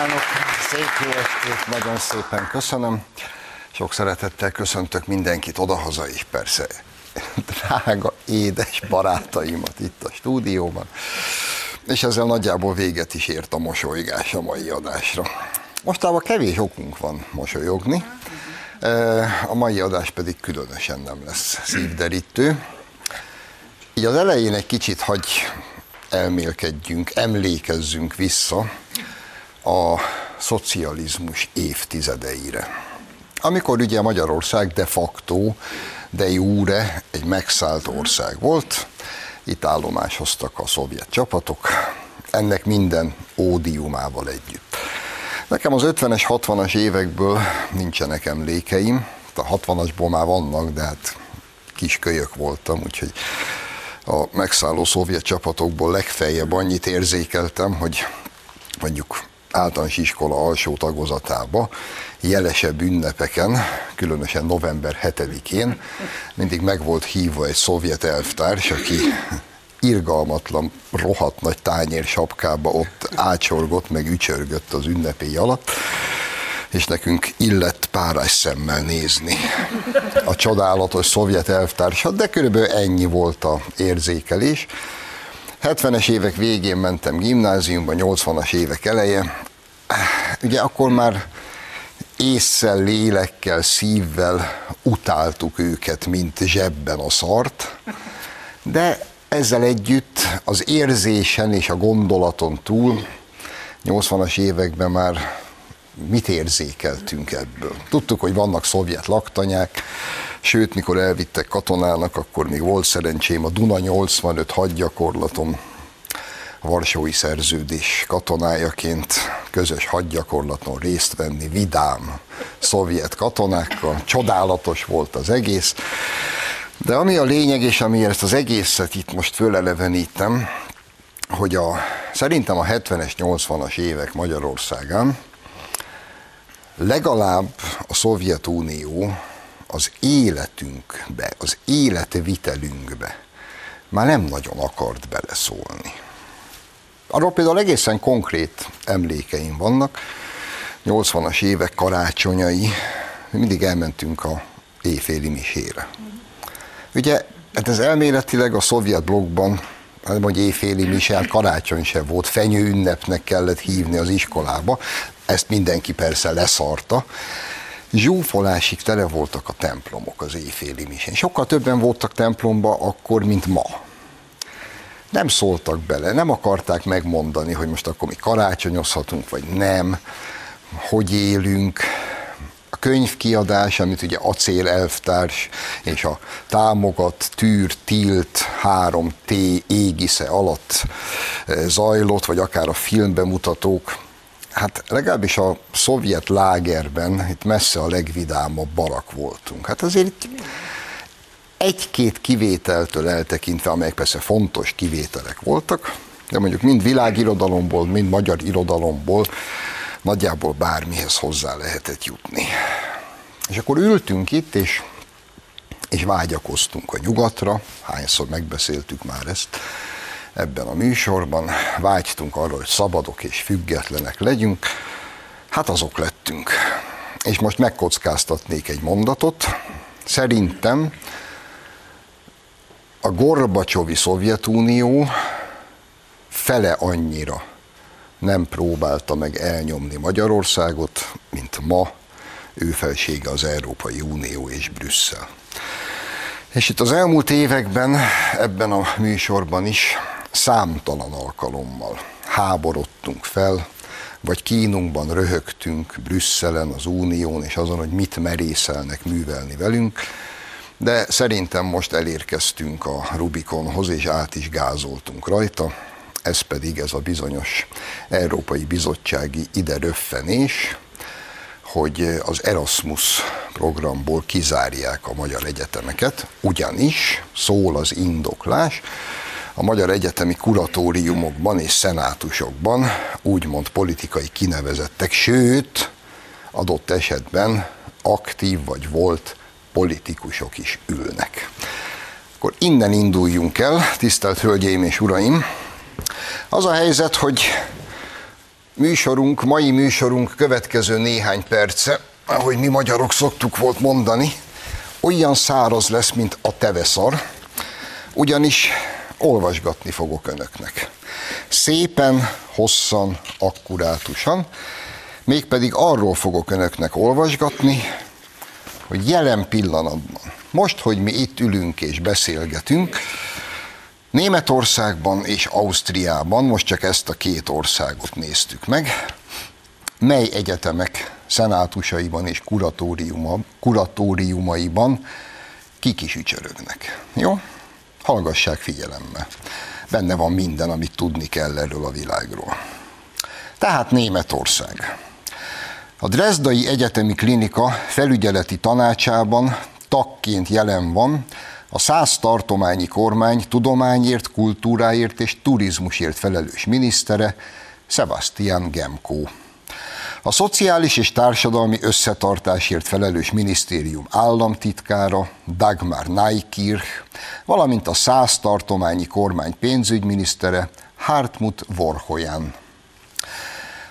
kívánok, szép jó estét, nagyon szépen köszönöm. Sok szeretettel köszöntök mindenkit odahaza is, persze drága, édes barátaimat itt a stúdióban. És ezzel nagyjából véget is ért a mosolygás a mai adásra. Mostában kevés okunk van mosolyogni, a mai adás pedig különösen nem lesz szívderítő. Így az elején egy kicsit hagy elmélkedjünk, emlékezzünk vissza a szocializmus évtizedeire. Amikor ugye Magyarország de facto, de jure egy megszállt ország volt, itt állomásoztak a szovjet csapatok, ennek minden ódiumával együtt. Nekem az 50-es, 60-as évekből nincsenek emlékeim, a 60-asból már vannak, de hát kiskölyök voltam, úgyhogy a megszálló szovjet csapatokból legfeljebb annyit érzékeltem, hogy mondjuk általános iskola alsó tagozatába jelesebb ünnepeken, különösen november 7-én mindig meg volt hívva egy szovjet elvtárs, aki irgalmatlan, rohadt nagy tányér sapkába ott ácsorgott, meg ücsörgött az ünnepély alatt, és nekünk illett párás szemmel nézni a csodálatos szovjet elvtársat, de körülbelül ennyi volt a érzékelés. 70-es évek végén mentem gimnáziumba, 80-as évek eleje. Ugye akkor már észszel, lélekkel, szívvel utáltuk őket, mint zsebben a szart, de ezzel együtt az érzésen és a gondolaton túl 80-as években már mit érzékeltünk ebből. Tudtuk, hogy vannak szovjet laktanyák, sőt, mikor elvittek katonának, akkor még volt szerencsém a Duna 85 hadgyakorlaton a Varsói Szerződés katonájaként közös hadgyakorlaton részt venni, vidám szovjet katonákkal. Csodálatos volt az egész. De ami a lényeg, és amiért ezt az egészet itt most fölelevenítem, hogy a, szerintem a 70-es, 80-as évek Magyarországán legalább a Szovjetunió az életünkbe, az életvitelünkbe már nem nagyon akart beleszólni. Arról például egészen konkrét emlékeim vannak, 80-as évek karácsonyai, mindig elmentünk a éjféli misére. Ugye, hát ez elméletileg a szovjet blogban, hát hogy éjféli mise, hát karácsony se volt, fenyő ünnepnek kellett hívni az iskolába, ezt mindenki persze leszarta, zsúfolásig tele voltak a templomok az éjféli misén. Sokkal többen voltak templomba akkor, mint ma. Nem szóltak bele, nem akarták megmondani, hogy most akkor mi karácsonyozhatunk, vagy nem, hogy élünk. A könyvkiadás, amit ugye Acél elvtárs és a támogat, tűr, tilt, 3T égisze alatt eh, zajlott, vagy akár a filmbemutatók, hát legalábbis a szovjet lágerben itt messze a legvidámabb barak voltunk. Hát azért egy-két kivételtől eltekintve, amelyek persze fontos kivételek voltak, de mondjuk mind világirodalomból, mind magyar irodalomból nagyjából bármihez hozzá lehetett jutni. És akkor ültünk itt, és, és vágyakoztunk a nyugatra, hányszor megbeszéltük már ezt, ebben a műsorban. Vágytunk arra, hogy szabadok és függetlenek legyünk. Hát azok lettünk. És most megkockáztatnék egy mondatot. Szerintem a Gorbacsovi Szovjetunió fele annyira nem próbálta meg elnyomni Magyarországot, mint ma ő felsége az Európai Unió és Brüsszel. És itt az elmúlt években, ebben a műsorban is számtalan alkalommal. Háborodtunk fel, vagy kínunkban röhögtünk Brüsszelen, az Unión, és azon, hogy mit merészelnek művelni velünk, de szerintem most elérkeztünk a Rubikonhoz, és át is gázoltunk rajta, ez pedig ez a bizonyos Európai Bizottsági ide röffenés, hogy az Erasmus programból kizárják a magyar egyetemeket, ugyanis szól az indoklás, a magyar egyetemi kuratóriumokban és szenátusokban úgymond politikai kinevezettek, sőt, adott esetben aktív vagy volt politikusok is ülnek. Akkor innen induljunk el, tisztelt Hölgyeim és Uraim. Az a helyzet, hogy Műsorunk, mai műsorunk következő néhány perce, ahogy mi magyarok szoktuk volt mondani, olyan száraz lesz, mint a teveszar, ugyanis olvasgatni fogok önöknek. Szépen, hosszan, akkurátusan, mégpedig arról fogok önöknek olvasgatni, hogy jelen pillanatban, most, hogy mi itt ülünk és beszélgetünk, Németországban és Ausztriában, most csak ezt a két országot néztük meg, mely egyetemek szenátusaiban és kuratóriumaiban kik is ücsörögnek. Jó? Hallgassák figyelemmel. Benne van minden, amit tudni kell erről a világról. Tehát Németország. A Dresdai Egyetemi Klinika felügyeleti tanácsában tagként jelen van a száz tartományi kormány tudományért, kultúráért és turizmusért felelős minisztere, Sebastian Gemko. A Szociális és Társadalmi Összetartásért felelős minisztérium államtitkára Dagmar Neikirch, valamint a száz tartományi kormány pénzügyminisztere Hartmut Vorhoyan.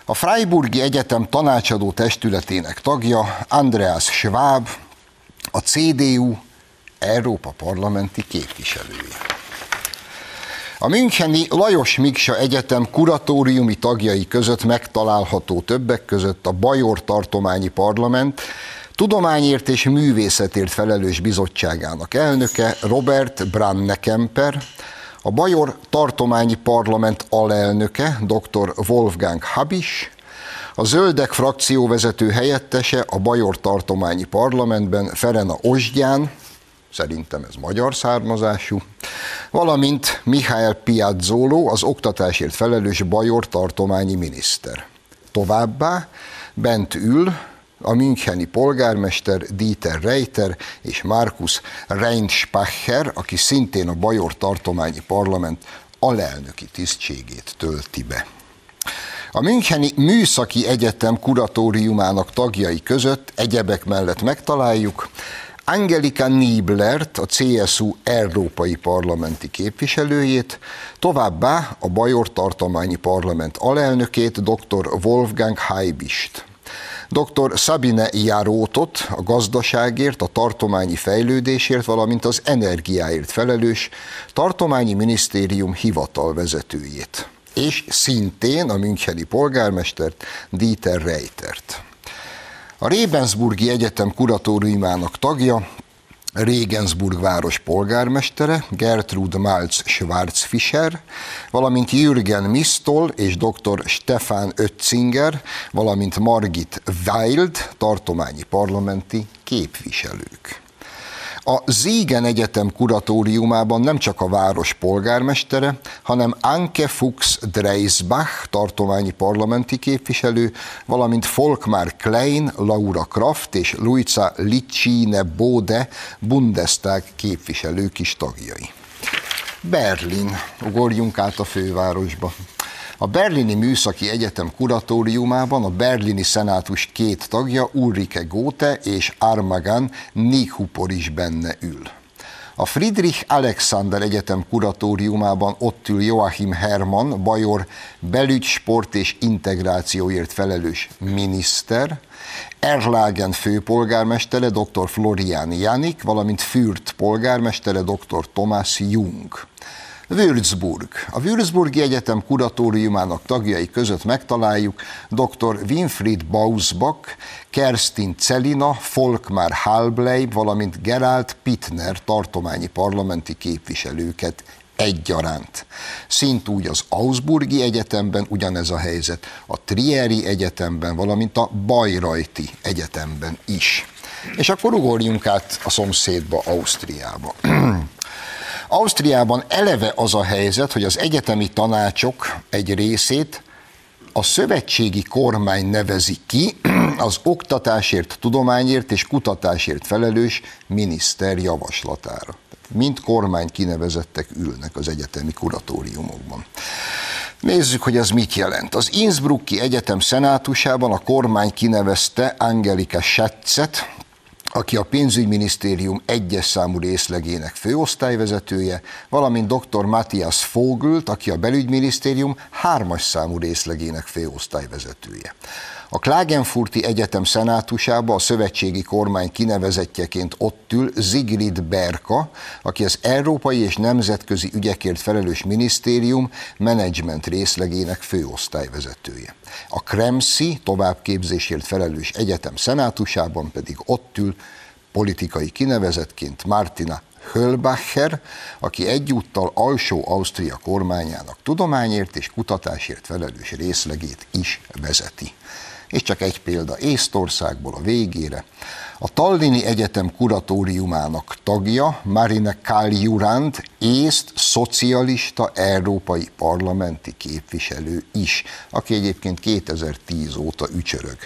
A Freiburgi Egyetem tanácsadó testületének tagja Andreas Schwab, a CDU Európa parlamenti képviselője. A Müncheni Lajos Miksa Egyetem kuratóriumi tagjai között megtalálható többek között a Bajor Tartományi Parlament Tudományért és Művészetért felelős bizottságának elnöke Robert Brannekemper, a Bajor Tartományi Parlament alelnöke dr. Wolfgang Habis, a Zöldek frakcióvezető helyettese a Bajor Tartományi Parlamentben Ferena Osgyán, szerintem ez magyar származású, valamint Mihály Piazzolo, az oktatásért felelős Bajor tartományi miniszter. Továbbá bent ül a Müncheni polgármester Dieter Reiter és Markus Reinspacher, aki szintén a Bajor tartományi parlament alelnöki tisztségét tölti be. A Müncheni Műszaki Egyetem kuratóriumának tagjai között egyebek mellett megtaláljuk Angelika Nieblert, a CSU európai parlamenti képviselőjét, továbbá a Bajor tartományi parlament alelnökét, dr. Wolfgang Haibist. Dr. Sabine Járótot a gazdaságért, a tartományi fejlődésért, valamint az energiáért felelős tartományi minisztérium hivatalvezetőjét. És szintén a Müncheni polgármestert, Dieter Reitert. A Rebensburgi Egyetem kuratóriumának tagja, Regensburg város polgármestere, Gertrud Malz Schwarzfischer, valamint Jürgen Mistol és dr. Stefan Ötzinger, valamint Margit Wild, tartományi parlamenti képviselők. A Ziegen Egyetem kuratóriumában nem csak a város polgármestere, hanem Anke Fuchs Dreisbach, tartományi parlamenti képviselő, valamint Volkmar Klein, Laura Kraft és Luisa Licine Bode Bundestag képviselők is tagjai. Berlin. Ugorjunk át a fővárosba. A Berlini Műszaki Egyetem kuratóriumában a berlini szenátus két tagja, Ulrike Góte és Armagan Nikhupor is benne ül. A Friedrich Alexander Egyetem kuratóriumában ott ül Joachim Hermann, Bajor belügy, sport és integrációért felelős miniszter, Erlagen főpolgármestere dr. Florian Janik, valamint Fürth polgármestere dr. Thomas Jung. Würzburg. A Würzburgi Egyetem kuratóriumának tagjai között megtaláljuk dr. Winfried Bausbach, Kerstin Celina, Volkmar Halbleib, valamint Gerald Pittner tartományi parlamenti képviselőket egyaránt. Szintúgy az Augsburgi Egyetemben ugyanez a helyzet, a Trieri Egyetemben, valamint a Bajrajti Egyetemben is. És akkor ugorjunk át a szomszédba, Ausztriába. Ausztriában eleve az a helyzet, hogy az egyetemi tanácsok egy részét a szövetségi kormány nevezi ki az oktatásért, tudományért és kutatásért felelős miniszter javaslatára. Mint kormány kinevezettek ülnek az egyetemi kuratóriumokban. Nézzük, hogy ez mit jelent. Az Innsbrucki Egyetem szenátusában a kormány kinevezte Angelika Schätzet, aki a pénzügyminisztérium egyes számú részlegének főosztályvezetője, valamint dr. Matthias Vogelt, aki a belügyminisztérium hármas számú részlegének főosztályvezetője. A Klagenfurti Egyetem szenátusába a szövetségi kormány kinevezettjeként ott ül Zigrid Berka, aki az európai és nemzetközi ügyekért felelős minisztérium menedzsment részlegének főosztályvezetője. A Kremszi továbbképzésért felelős egyetem szenátusában pedig ott ül politikai kinevezetként Martina Hölbacher, aki egyúttal alsó Ausztria kormányának tudományért és kutatásért felelős részlegét is vezeti és csak egy példa Észtországból a végére. A Tallini Egyetem kuratóriumának tagja Marina Kaljurand, észt szocialista európai parlamenti képviselő is, aki egyébként 2010 óta ücsörög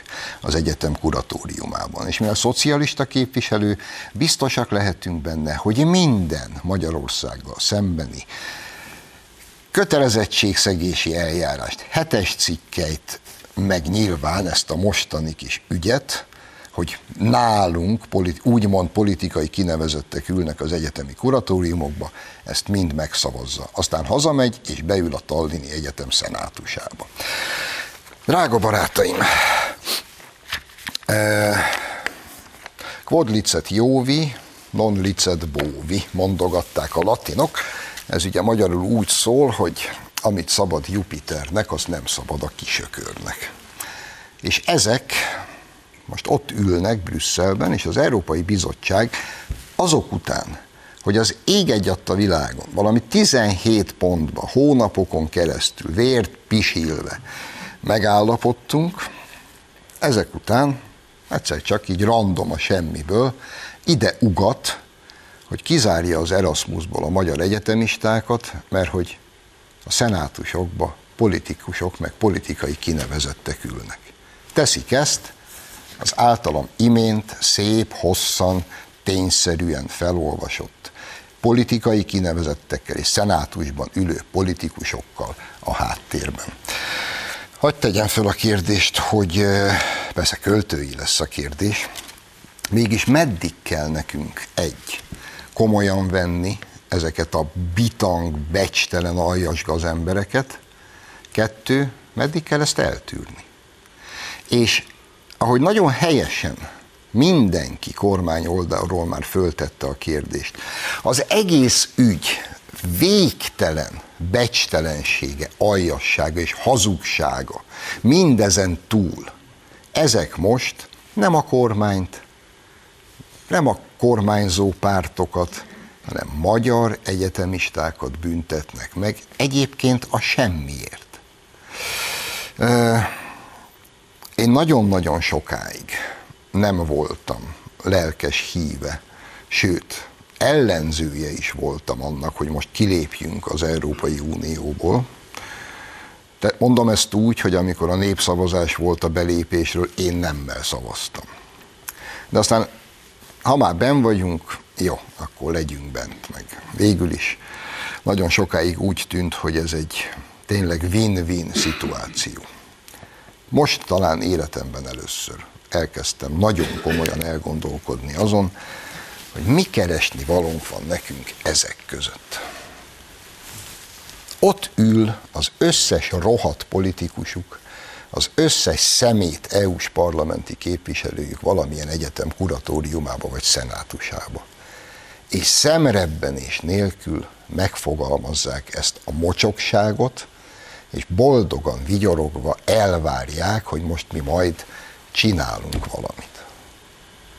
az egyetem kuratóriumában. És mivel szocialista képviselő, biztosak lehetünk benne, hogy minden Magyarországgal szembeni kötelezettségszegési eljárást, hetes cikkeit, meg nyilván ezt a mostani kis ügyet, hogy nálunk politi- úgymond politikai kinevezettek ülnek az egyetemi kuratóriumokba, ezt mind megszavazza. Aztán hazamegy és beül a Tallini Egyetem szenátusába. Drága barátaim, eh, quod licet jóvi, non licet bóvi, mondogatták a latinok. Ez ugye magyarul úgy szól, hogy amit szabad Jupiternek, az nem szabad a kisökörnek. És ezek most ott ülnek Brüsszelben, és az Európai Bizottság azok után, hogy az ég egyadt a világon, valami 17 pontba, hónapokon keresztül, vért pisilve megállapodtunk, ezek után egyszer csak így random a semmiből ide ugat, hogy kizárja az Erasmusból a magyar egyetemistákat, mert hogy a szenátusokba politikusok meg politikai kinevezettek ülnek. Teszik ezt az általam imént szép, hosszan, tényszerűen felolvasott politikai kinevezettekkel és szenátusban ülő politikusokkal a háttérben. Hagy tegyen fel a kérdést, hogy persze költői lesz a kérdés, mégis meddig kell nekünk egy komolyan venni ezeket a bitang, becstelen, aljas embereket. Kettő, meddig kell ezt eltűrni? És ahogy nagyon helyesen mindenki kormány oldalról már föltette a kérdést, az egész ügy végtelen becstelensége, aljassága és hazugsága mindezen túl, ezek most nem a kormányt, nem a kormányzó pártokat, hanem magyar egyetemistákat büntetnek meg, egyébként a semmiért. Én nagyon-nagyon sokáig nem voltam lelkes híve, sőt, ellenzője is voltam annak, hogy most kilépjünk az Európai Unióból. De mondom ezt úgy, hogy amikor a népszavazás volt a belépésről, én nemmel szavaztam. De aztán, ha már ben vagyunk, jó, akkor legyünk bent meg. Végül is nagyon sokáig úgy tűnt, hogy ez egy tényleg win-win szituáció. Most talán életemben először elkezdtem nagyon komolyan elgondolkodni azon, hogy mi keresni valónk van nekünk ezek között. Ott ül az összes rohadt politikusuk, az összes szemét EU-s parlamenti képviselőjük valamilyen egyetem kuratóriumába vagy szenátusába és szemrebbenés nélkül megfogalmazzák ezt a mocsokságot, és boldogan, vigyorogva elvárják, hogy most mi majd csinálunk valamit.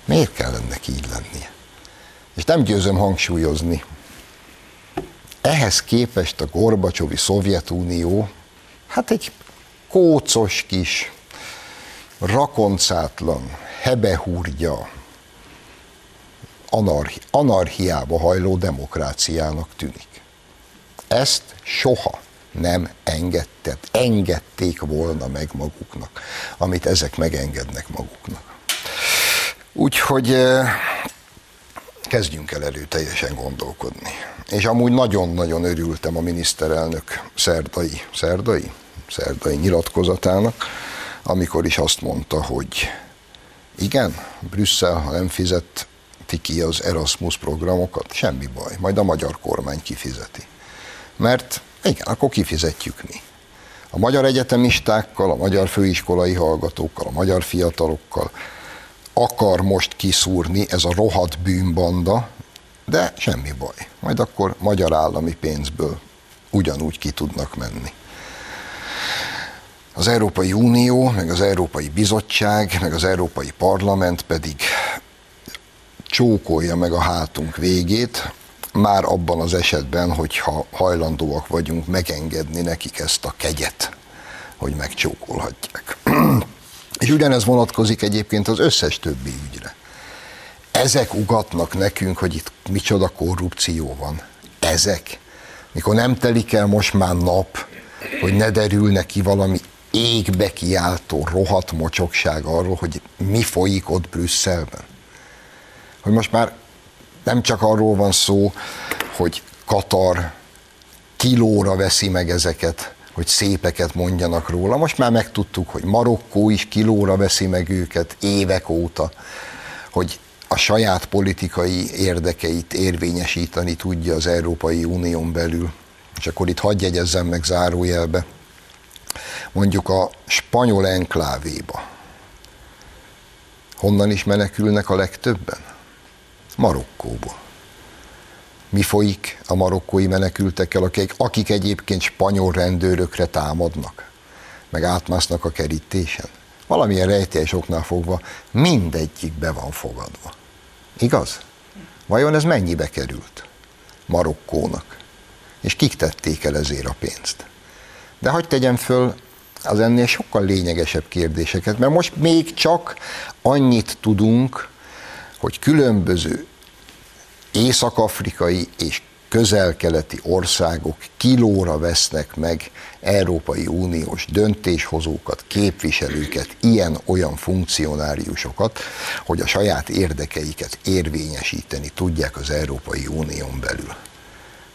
Miért kell ennek így lennie? És nem győzöm hangsúlyozni, ehhez képest a Gorbacsovi Szovjetunió, hát egy kócos kis, rakoncátlan, hebehúrgya, anarchi, anarchiába hajló demokráciának tűnik. Ezt soha nem engedtek, engedték volna meg maguknak, amit ezek megengednek maguknak. Úgyhogy kezdjünk el előteljesen gondolkodni. És amúgy nagyon-nagyon örültem a miniszterelnök szerdai, szerdai, szerdai nyilatkozatának, amikor is azt mondta, hogy Igen, Brüsszel, ha nem fizet ki az Erasmus programokat, semmi baj, majd a magyar kormány kifizeti. Mert igen, akkor kifizetjük mi. A magyar egyetemistákkal, a magyar főiskolai hallgatókkal, a magyar fiatalokkal akar most kiszúrni ez a rohadt bűnbanda, de semmi baj. Majd akkor magyar állami pénzből ugyanúgy ki tudnak menni. Az Európai Unió, meg az Európai Bizottság, meg az Európai Parlament pedig csókolja meg a hátunk végét, már abban az esetben, hogyha hajlandóak vagyunk megengedni nekik ezt a kegyet, hogy megcsókolhatják. És ugyanez vonatkozik egyébként az összes többi ügyre. Ezek ugatnak nekünk, hogy itt micsoda korrupció van. Ezek. Mikor nem telik el most már nap, hogy ne derülne ki valami égbe kiáltó rohadt mocsokság arról, hogy mi folyik ott Brüsszelben. Hogy most már nem csak arról van szó, hogy Katar kilóra veszi meg ezeket, hogy szépeket mondjanak róla. Most már megtudtuk, hogy Marokkó is kilóra veszi meg őket évek óta, hogy a saját politikai érdekeit érvényesíteni tudja az Európai Unión belül. És akkor itt hagyj jegyezzem meg zárójelbe, mondjuk a spanyol enklávéba. Honnan is menekülnek a legtöbben? Marokkóból. Mi folyik a marokkói menekültekkel, akik, akik egyébként spanyol rendőrökre támadnak, meg átmásznak a kerítésen? Valamilyen rejtélyes oknál fogva mindegyik be van fogadva. Igaz? Vajon ez mennyibe került Marokkónak? És kik tették el ezért a pénzt? De hagyd tegyem föl az ennél sokkal lényegesebb kérdéseket, mert most még csak annyit tudunk, hogy különböző észak-afrikai és közel-keleti országok kilóra vesznek meg Európai Uniós döntéshozókat, képviselőket, ilyen-olyan funkcionáriusokat, hogy a saját érdekeiket érvényesíteni tudják az Európai Unión belül.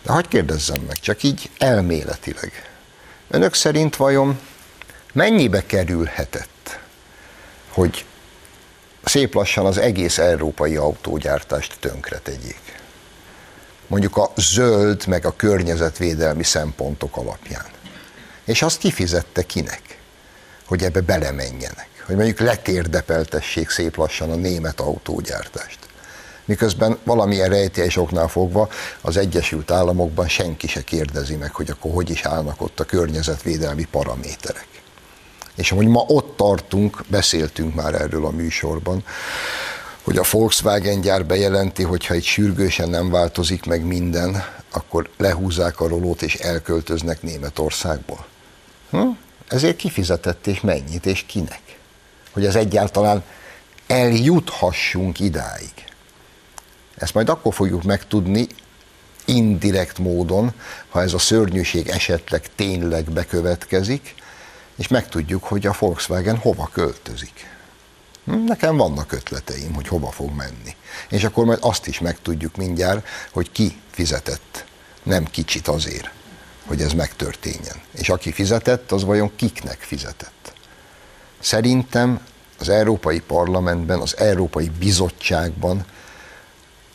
De hagyd kérdezzem meg, csak így elméletileg. Önök szerint vajon mennyibe kerülhetett, hogy szép lassan az egész európai autógyártást tönkre tegyék? Mondjuk a zöld meg a környezetvédelmi szempontok alapján. És azt kifizette kinek? Hogy ebbe belemenjenek. Hogy mondjuk letérdepeltessék szép lassan a német autógyártást miközben valamilyen rejtélyes oknál fogva az Egyesült Államokban senki se kérdezi meg, hogy akkor hogy is állnak ott a környezetvédelmi paraméterek. És amúgy ma ott tartunk, beszéltünk már erről a műsorban, hogy a Volkswagen gyár bejelenti, hogy ha itt sürgősen nem változik meg minden, akkor lehúzzák a rolót és elköltöznek Németországból. Hm? Ezért kifizetett és mennyit és kinek? Hogy ez egyáltalán eljuthassunk idáig. Ezt majd akkor fogjuk megtudni, indirekt módon, ha ez a szörnyűség esetleg tényleg bekövetkezik, és megtudjuk, hogy a Volkswagen hova költözik. Hm, nekem vannak ötleteim, hogy hova fog menni. És akkor majd azt is megtudjuk mindjárt, hogy ki fizetett. Nem kicsit azért, hogy ez megtörténjen. És aki fizetett, az vajon kiknek fizetett. Szerintem az Európai Parlamentben, az Európai Bizottságban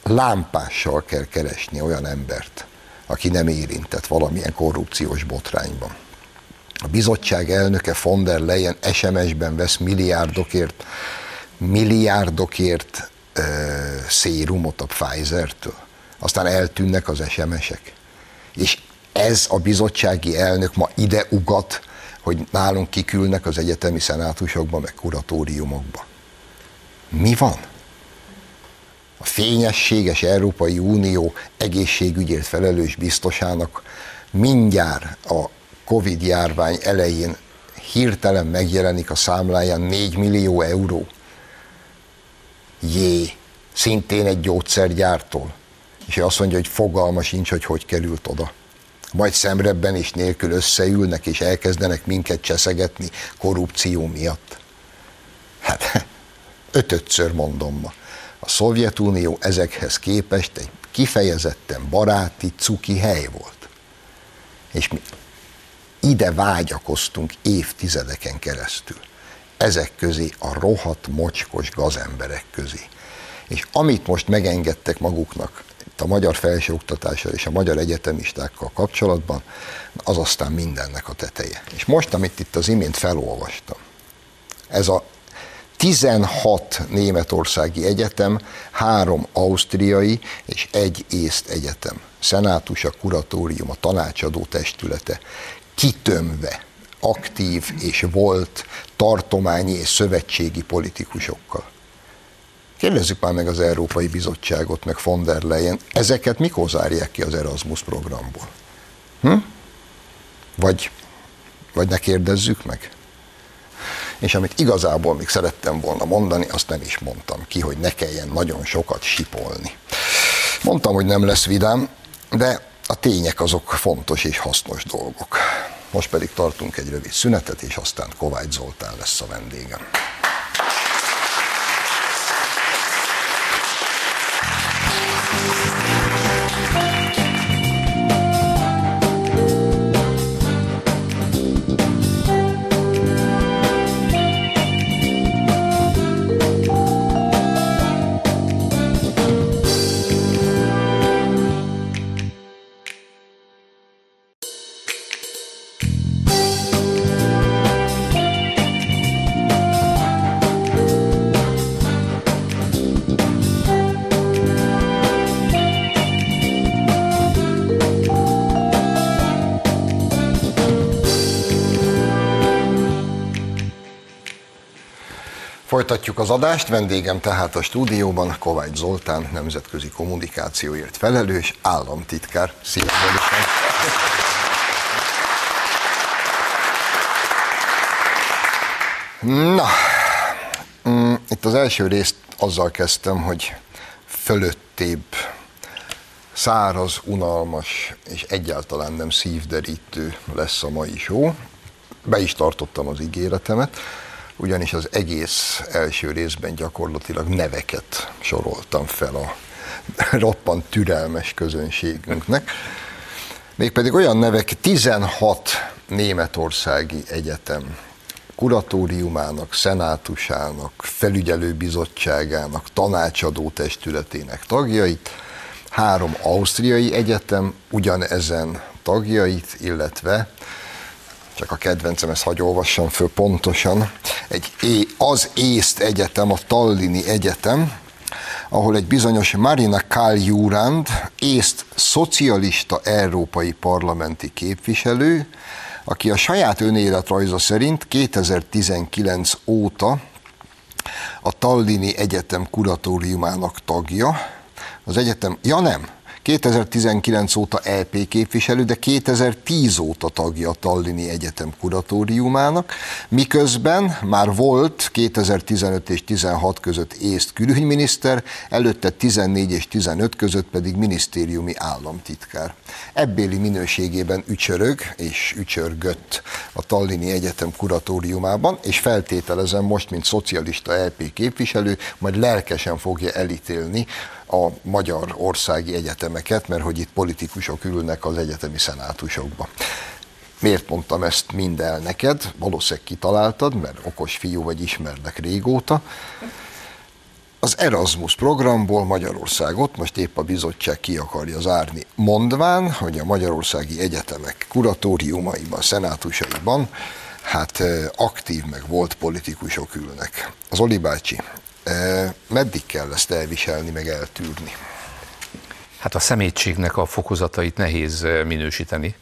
lámpással kell keresni olyan embert, aki nem érintett valamilyen korrupciós botrányban. A bizottság elnöke von der Leyen SMS-ben vesz milliárdokért, milliárdokért ö, szérumot a Pfizer-től. Aztán eltűnnek az SMS-ek. És ez a bizottsági elnök ma ide ugat, hogy nálunk kikülnek az egyetemi szenátusokba, meg kuratóriumokba. Mi van? a fényességes Európai Unió egészségügyért felelős biztosának mindjárt a Covid járvány elején hirtelen megjelenik a számláján 4 millió euró. Jé, szintén egy gyógyszergyártól. És azt mondja, hogy fogalma sincs, hogy hogy került oda. Majd szemrebben és nélkül összeülnek és elkezdenek minket cseszegetni korrupció miatt. Hát ötötször mondom ma. A Szovjetunió ezekhez képest egy kifejezetten baráti, cuki hely volt. És mi ide vágyakoztunk évtizedeken keresztül. ezek közé, a rohadt, mocskos gazemberek közé. És amit most megengedtek maguknak itt a magyar felsőoktatással és a magyar egyetemistákkal kapcsolatban, az aztán mindennek a teteje. És most, amit itt az imént felolvastam, ez a 16 németországi egyetem, három ausztriai és egy észt egyetem, szenátus, a kuratórium, a tanácsadó testülete, kitömve aktív és volt tartományi és szövetségi politikusokkal. Kérdezzük már meg az Európai Bizottságot, meg von der Leyen, ezeket mikor zárják ki az Erasmus programból? Hm? Vagy, vagy ne kérdezzük meg? És amit igazából még szerettem volna mondani, azt nem is mondtam ki, hogy ne kelljen nagyon sokat sipolni. Mondtam, hogy nem lesz vidám, de a tények azok fontos és hasznos dolgok. Most pedig tartunk egy rövid szünetet, és aztán Kovács Zoltán lesz a vendégem. Folytatjuk az adást, vendégem tehát a stúdióban Kovács Zoltán, nemzetközi kommunikációért felelős államtitkár. Szia, Na, mm, itt az első részt azzal kezdtem, hogy fölöttébb, száraz, unalmas és egyáltalán nem szívderítő lesz a mai show. Be is tartottam az ígéretemet ugyanis az egész első részben gyakorlatilag neveket soroltam fel a roppant türelmes közönségünknek. Mégpedig olyan nevek 16 németországi egyetem kuratóriumának, szenátusának, felügyelőbizottságának, tanácsadó testületének tagjait, három ausztriai egyetem ugyanezen tagjait, illetve csak a kedvencem, ezt hagy olvassam föl pontosan, egy az észt egyetem, a Tallini Egyetem, ahol egy bizonyos Marina Kaljurand, észt szocialista európai parlamenti képviselő, aki a saját önéletrajza szerint 2019 óta a Tallini Egyetem kuratóriumának tagja. Az egyetem, ja nem, 2019 óta EP képviselő, de 2010 óta tagja a Tallini Egyetem kuratóriumának, miközben már volt 2015 és 16 között észt külügyminiszter, előtte 14 és 15 között pedig minisztériumi államtitkár. Ebbéli minőségében ücsörög és ücsörgött a Tallini Egyetem kuratóriumában, és feltételezem most, mint szocialista EP képviselő, majd lelkesen fogja elítélni a magyar országi egyetemeket, mert hogy itt politikusok ülnek az egyetemi szenátusokba. Miért mondtam ezt mind el neked? Valószínűleg kitaláltad, mert okos fiú vagy ismernek régóta. Az Erasmus programból Magyarországot most épp a bizottság ki akarja zárni, mondván, hogy a magyarországi egyetemek kuratóriumaiban, szenátusaiban hát aktív meg volt politikusok ülnek. Az Oli bácsi Meddig kell ezt elviselni, meg eltűrni? Hát a szemétségnek a fokozatait nehéz minősíteni,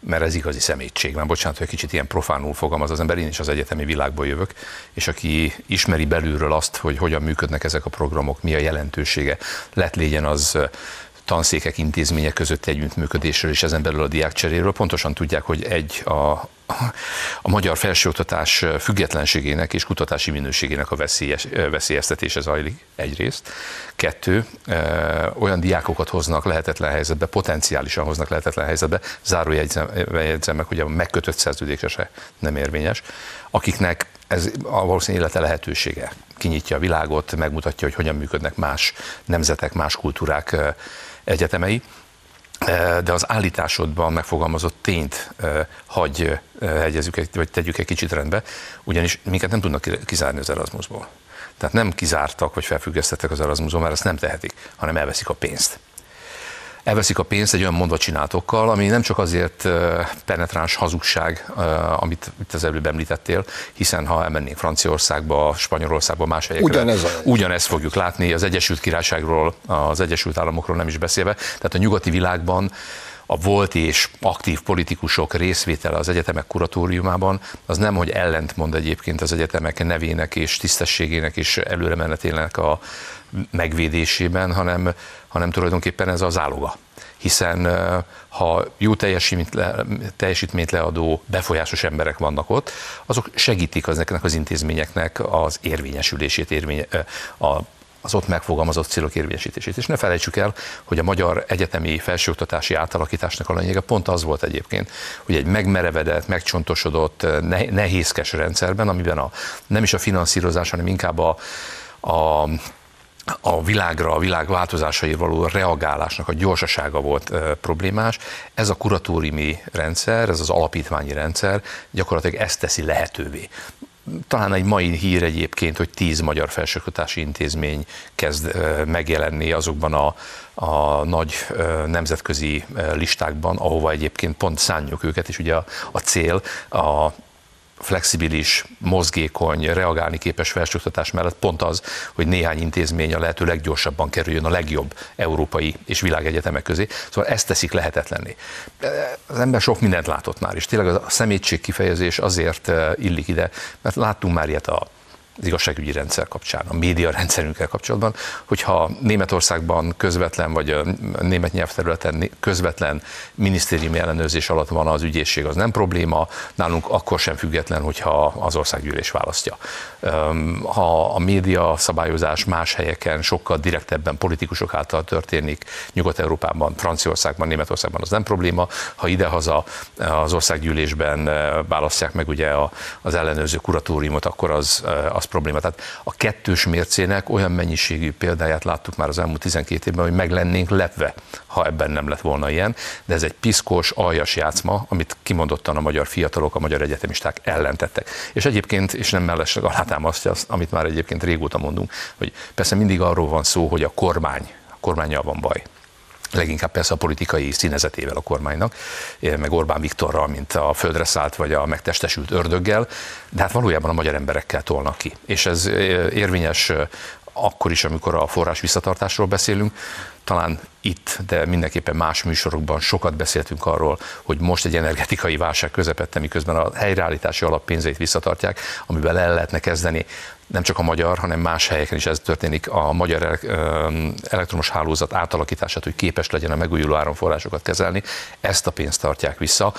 mert ez igazi szemétség. Már bocsánat, hogy kicsit ilyen profánul fogalmaz az ember, én is az egyetemi világból jövök, és aki ismeri belülről azt, hogy hogyan működnek ezek a programok, mi a jelentősége, lett légyen az tanszékek, intézmények között együttműködésről és ezen belül a diákcseréről pontosan tudják, hogy egy a, a magyar felsőoktatás függetlenségének és kutatási minőségének a veszélyes, veszélyeztetése zajlik egyrészt. Kettő, olyan diákokat hoznak lehetetlen helyzetbe, potenciálisan hoznak lehetetlen helyzetbe, zárójegyzem meg, hogy a megkötött szerződése se nem érvényes, akiknek ez a valószínű élete lehetősége. Kinyitja a világot, megmutatja, hogy hogyan működnek más nemzetek, más kultúrák egyetemei de az állításodban megfogalmazott tényt hagy hegyezzük, vagy tegyük egy kicsit rendbe, ugyanis minket nem tudnak kizárni az Erasmusból. Tehát nem kizártak, vagy felfüggesztettek az Erasmusból, mert ezt nem tehetik, hanem elveszik a pénzt elveszik a pénzt egy olyan mondvacsinálatokkal, ami nem csak azért penetráns hazugság, amit itt az előbb említettél, hiszen ha elmennénk Franciaországba, Spanyolországba, más helyekre, ugyanez a... ugyanezt fogjuk látni, az Egyesült Királyságról, az Egyesült Államokról nem is beszélve, tehát a nyugati világban a volt és aktív politikusok részvétele az egyetemek kuratóriumában, az nem, hogy ellentmond egyébként az egyetemek nevének és tisztességének és előremenetének a megvédésében, hanem, hanem tulajdonképpen ez az áloga hiszen ha jó teljesítményt, le, teljesítményt leadó befolyásos emberek vannak ott, azok segítik azoknak az intézményeknek az érvényesülését, érvénye, a az ott megfogalmazott célok érvényesítését. És ne felejtsük el, hogy a magyar egyetemi felsőoktatási átalakításnak a lényege pont az volt egyébként, hogy egy megmerevedett, megcsontosodott, nehézkes rendszerben, amiben a, nem is a finanszírozás, hanem inkább a, a a világra, a világ változásai való reagálásnak a gyorsasága volt e, problémás. Ez a kuratóriumi rendszer, ez az alapítványi rendszer gyakorlatilag ezt teszi lehetővé talán egy mai hír egyébként, hogy tíz magyar felsőoktatási intézmény kezd megjelenni azokban a, a nagy nemzetközi listákban, ahova egyébként pont szánjuk őket, és ugye a, a cél a flexibilis, mozgékony, reagálni képes felsőoktatás mellett pont az, hogy néhány intézmény a lehető leggyorsabban kerüljön a legjobb európai és világegyetemek közé. Szóval ezt teszik lehetetlenné. Az ember sok mindent látott már, és tényleg a szemétség kifejezés azért eh, illik ide, mert láttunk már ilyet a az igazságügyi rendszer kapcsán, a média rendszerünkkel kapcsolatban, hogyha Németországban közvetlen, vagy a német nyelvterületen közvetlen minisztériumi ellenőrzés alatt van az ügyészség, az nem probléma, nálunk akkor sem független, hogyha az országgyűlés választja. Ha a média szabályozás más helyeken sokkal direktebben politikusok által történik, Nyugat-Európában, Franciaországban, Németországban az nem probléma, ha idehaza az országgyűlésben választják meg ugye az ellenőrző kuratóriumot, akkor az, az probléma. Tehát a kettős mércének olyan mennyiségű példáját láttuk már az elmúlt 12 évben, hogy meg lennénk lepve, ha ebben nem lett volna ilyen, de ez egy piszkos, aljas játszma, amit kimondottan a magyar fiatalok, a magyar egyetemisták ellentettek. És egyébként, és nem mellesleg alátámasztja azt, amit már egyébként régóta mondunk, hogy persze mindig arról van szó, hogy a kormány, a kormányjal van baj leginkább persze a politikai színezetével a kormánynak, meg Orbán Viktorral, mint a földre szállt vagy a megtestesült ördöggel, de hát valójában a magyar emberekkel tolnak ki. És ez érvényes akkor is, amikor a forrás visszatartásról beszélünk, talán itt, de mindenképpen más műsorokban sokat beszéltünk arról, hogy most egy energetikai válság közepette, miközben a helyreállítási alappénzeit visszatartják, amivel el lehetne kezdeni. Nem csak a magyar, hanem más helyeken is ez történik, a magyar elektromos hálózat átalakítását, hogy képes legyen a megújuló áramforrásokat kezelni, ezt a pénzt tartják vissza,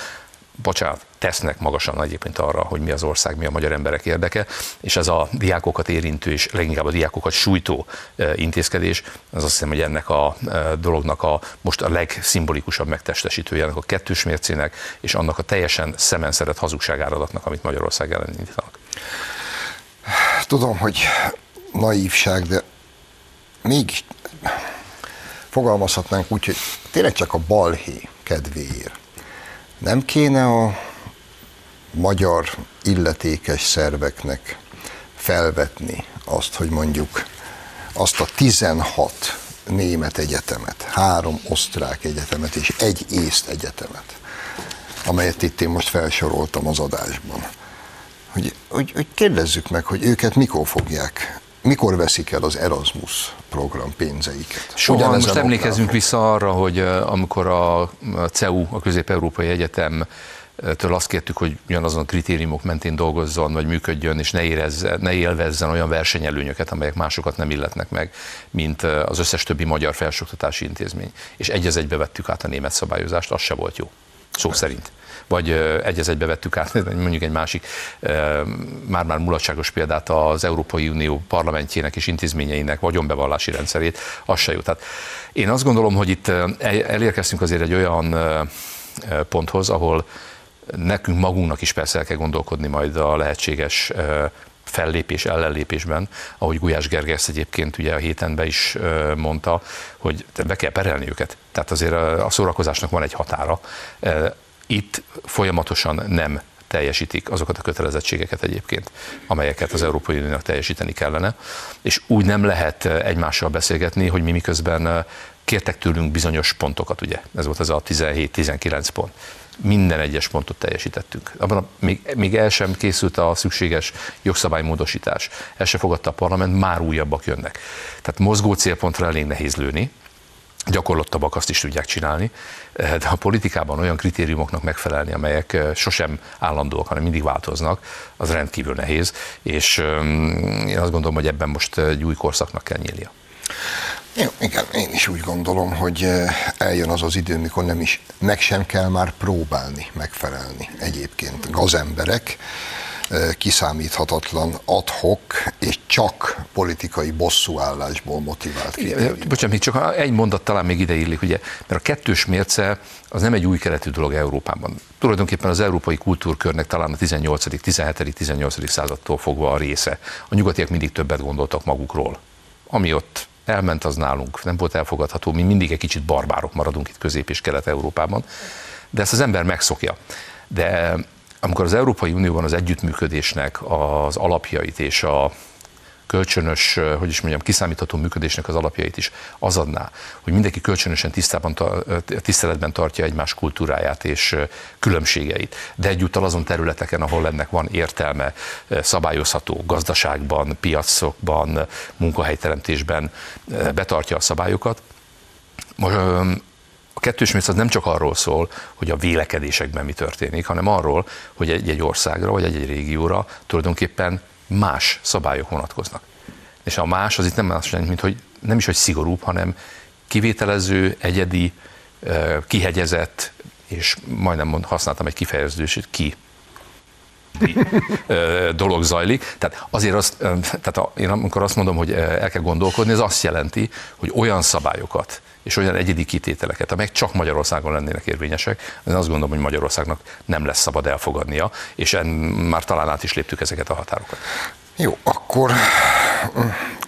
bocsánat, tesznek magasan egyébként arra, hogy mi az ország, mi a magyar emberek érdeke, és ez a diákokat érintő és leginkább a diákokat sújtó intézkedés, az azt hiszem, hogy ennek a dolognak a most a legszimbolikusabb megtestesítője ennek a kettős mércének, és annak a teljesen szemenszeret hazugságáradatnak, amit Magyarország ellen indítanak. Tudom, hogy naívság, de mégis fogalmazhatnánk úgy, hogy tényleg csak a balhé kedvéért. Nem kéne a magyar illetékes szerveknek felvetni azt, hogy mondjuk azt a 16 német egyetemet, három osztrák egyetemet és egy észt egyetemet, amelyet itt én most felsoroltam az adásban. Hogy, hogy, hogy kérdezzük meg, hogy őket mikor fogják mikor veszik el az Erasmus program pénzeiket? Soha, most emlékezzünk vissza arra, hogy amikor a CEU, a Közép-Európai Egyetem től azt kértük, hogy ugyanazon a kritériumok mentén dolgozzon, vagy működjön, és ne, érezze, ne élvezzen olyan versenyelőnyöket, amelyek másokat nem illetnek meg, mint az összes többi magyar felsőoktatási intézmény. És egy az egybe vettük át a német szabályozást, az se volt jó. Szó szerint vagy egy egybe vettük át, mondjuk egy másik már-már mulatságos példát az Európai Unió parlamentjének és intézményeinek vagyonbevallási rendszerét, az se jó. Tehát én azt gondolom, hogy itt elérkeztünk azért egy olyan ponthoz, ahol nekünk magunknak is persze el kell gondolkodni majd a lehetséges fellépés, ellenlépésben, ahogy Gulyás Gergely egyébként ugye a hétenben is mondta, hogy be kell perelni őket. Tehát azért a szórakozásnak van egy határa. Itt folyamatosan nem teljesítik azokat a kötelezettségeket egyébként, amelyeket az Európai Uniónak teljesíteni kellene, és úgy nem lehet egymással beszélgetni, hogy mi miközben kértek tőlünk bizonyos pontokat, ugye, ez volt az a 17-19 pont minden egyes pontot teljesítettünk. Abban a, még, még el sem készült a szükséges jogszabálymódosítás. El se fogadta a parlament, már újabbak jönnek. Tehát mozgó célpontra elég nehéz lőni, gyakorlottabbak azt is tudják csinálni, de a politikában olyan kritériumoknak megfelelni, amelyek sosem állandóak, hanem mindig változnak, az rendkívül nehéz, és én azt gondolom, hogy ebben most egy új korszaknak kell nyílnia. Jó, igen, én is úgy gondolom, hogy eljön az az idő, mikor nem is, meg sem kell már próbálni megfelelni egyébként gazemberek, kiszámíthatatlan adhok és csak politikai bosszúállásból motivált kritérium. Bocsánat, még csak egy mondat talán még ide illik, ugye, mert a kettős mérce az nem egy új keletű dolog Európában. Tulajdonképpen az európai kultúrkörnek talán a 18., 17., 18. századtól fogva a része. A nyugatiak mindig többet gondoltak magukról. Ami ott elment, az nálunk nem volt elfogadható, mi mindig egy kicsit barbárok maradunk itt Közép- és Kelet-Európában, de ezt az ember megszokja. De amikor az Európai Unióban az együttműködésnek az alapjait és a kölcsönös, hogy is mondjam, kiszámítható működésnek az alapjait is az adná, hogy mindenki kölcsönösen tisztában, tiszteletben tartja egymás kultúráját és különbségeit, de egyúttal azon területeken, ahol ennek van értelme, szabályozható gazdaságban, piacokban, munkahelyteremtésben betartja a szabályokat. A kettős mérc az nem csak arról szól, hogy a vélekedésekben mi történik, hanem arról, hogy egy-egy országra vagy egy-egy régióra tulajdonképpen más szabályok vonatkoznak. És a más az itt nem más mint hogy nem is, hogy szigorúbb, hanem kivételező, egyedi, kihegyezett, és majdnem mond, használtam egy kifejezést, ki dolog zajlik. Tehát azért azt, tehát én amikor azt mondom, hogy el kell gondolkodni, ez azt jelenti, hogy olyan szabályokat és olyan egyedi kitételeket, amelyek csak Magyarországon lennének érvényesek, én azt gondolom, hogy Magyarországnak nem lesz szabad elfogadnia, és en, már talán át is léptük ezeket a határokat. Jó, akkor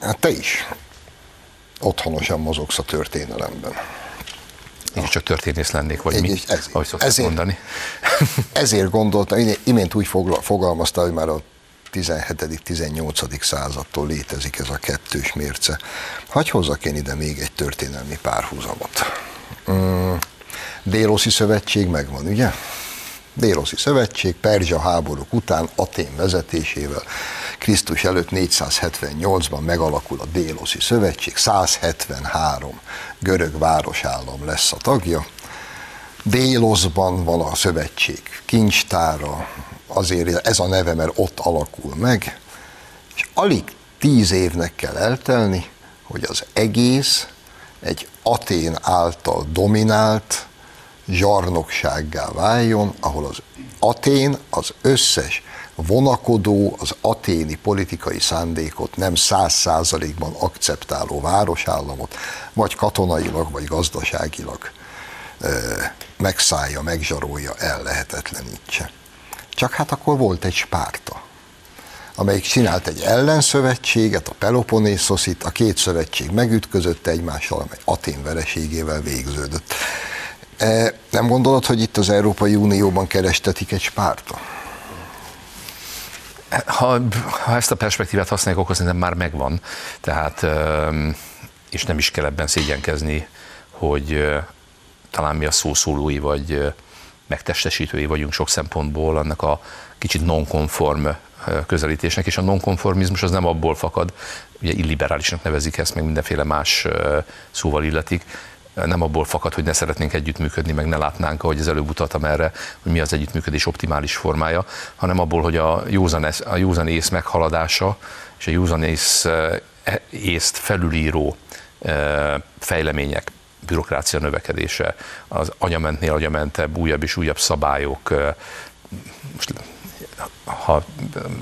hát te is otthonosan mozogsz a történelemben. Én csak történész lennék, vagy Én mi, ezért, ahogy ezért, mondani. Ezért gondoltam, imént úgy fogalmazta, hogy már a 17.-18. századtól létezik ez a kettős mérce. Hagy hozzak én ide még egy történelmi párhuzamot. Mm, Déloszi szövetség megvan, ugye? Déloszi szövetség Perzsa háborúk után Atén vezetésével Krisztus előtt 478-ban megalakul a Déloszi szövetség, 173 görög városállam lesz a tagja. Déloszban van a szövetség kincstára, azért ez a neve, mert ott alakul meg, és alig tíz évnek kell eltelni, hogy az egész egy Atén által dominált zsarnoksággá váljon, ahol az Atén az összes vonakodó, az aténi politikai szándékot nem száz százalékban akceptáló városállamot, vagy katonailag, vagy gazdaságilag megszállja, megzsarolja, ellehetetlenítse. Csak hát akkor volt egy Spárta, amelyik csinált egy ellenszövetséget, a Peloponnésoszit, a két szövetség megütközött egymással, amely Atén vereségével végződött. E, nem gondolod, hogy itt az Európai Unióban kerestetik egy Spárta? Ha, ha ezt a perspektívát használjuk, akkor szerintem már megvan. Tehát, és nem is kell ebben szégyenkezni, hogy talán mi a szószólói, vagy megtestesítői vagyunk sok szempontból annak a kicsit nonkonform közelítésnek, és a nonkonformizmus az nem abból fakad, ugye illiberálisnak nevezik ezt, meg mindenféle más szóval illetik, nem abból fakad, hogy ne szeretnénk együttműködni, meg ne látnánk, ahogy az előbb utaltam erre, hogy mi az együttműködés optimális formája, hanem abból, hogy a józan, a józan ész meghaladása és a józan ész, észt felülíró fejlemények bürokrácia növekedése, az anyamentnél agyamentebb, újabb és újabb szabályok, most ha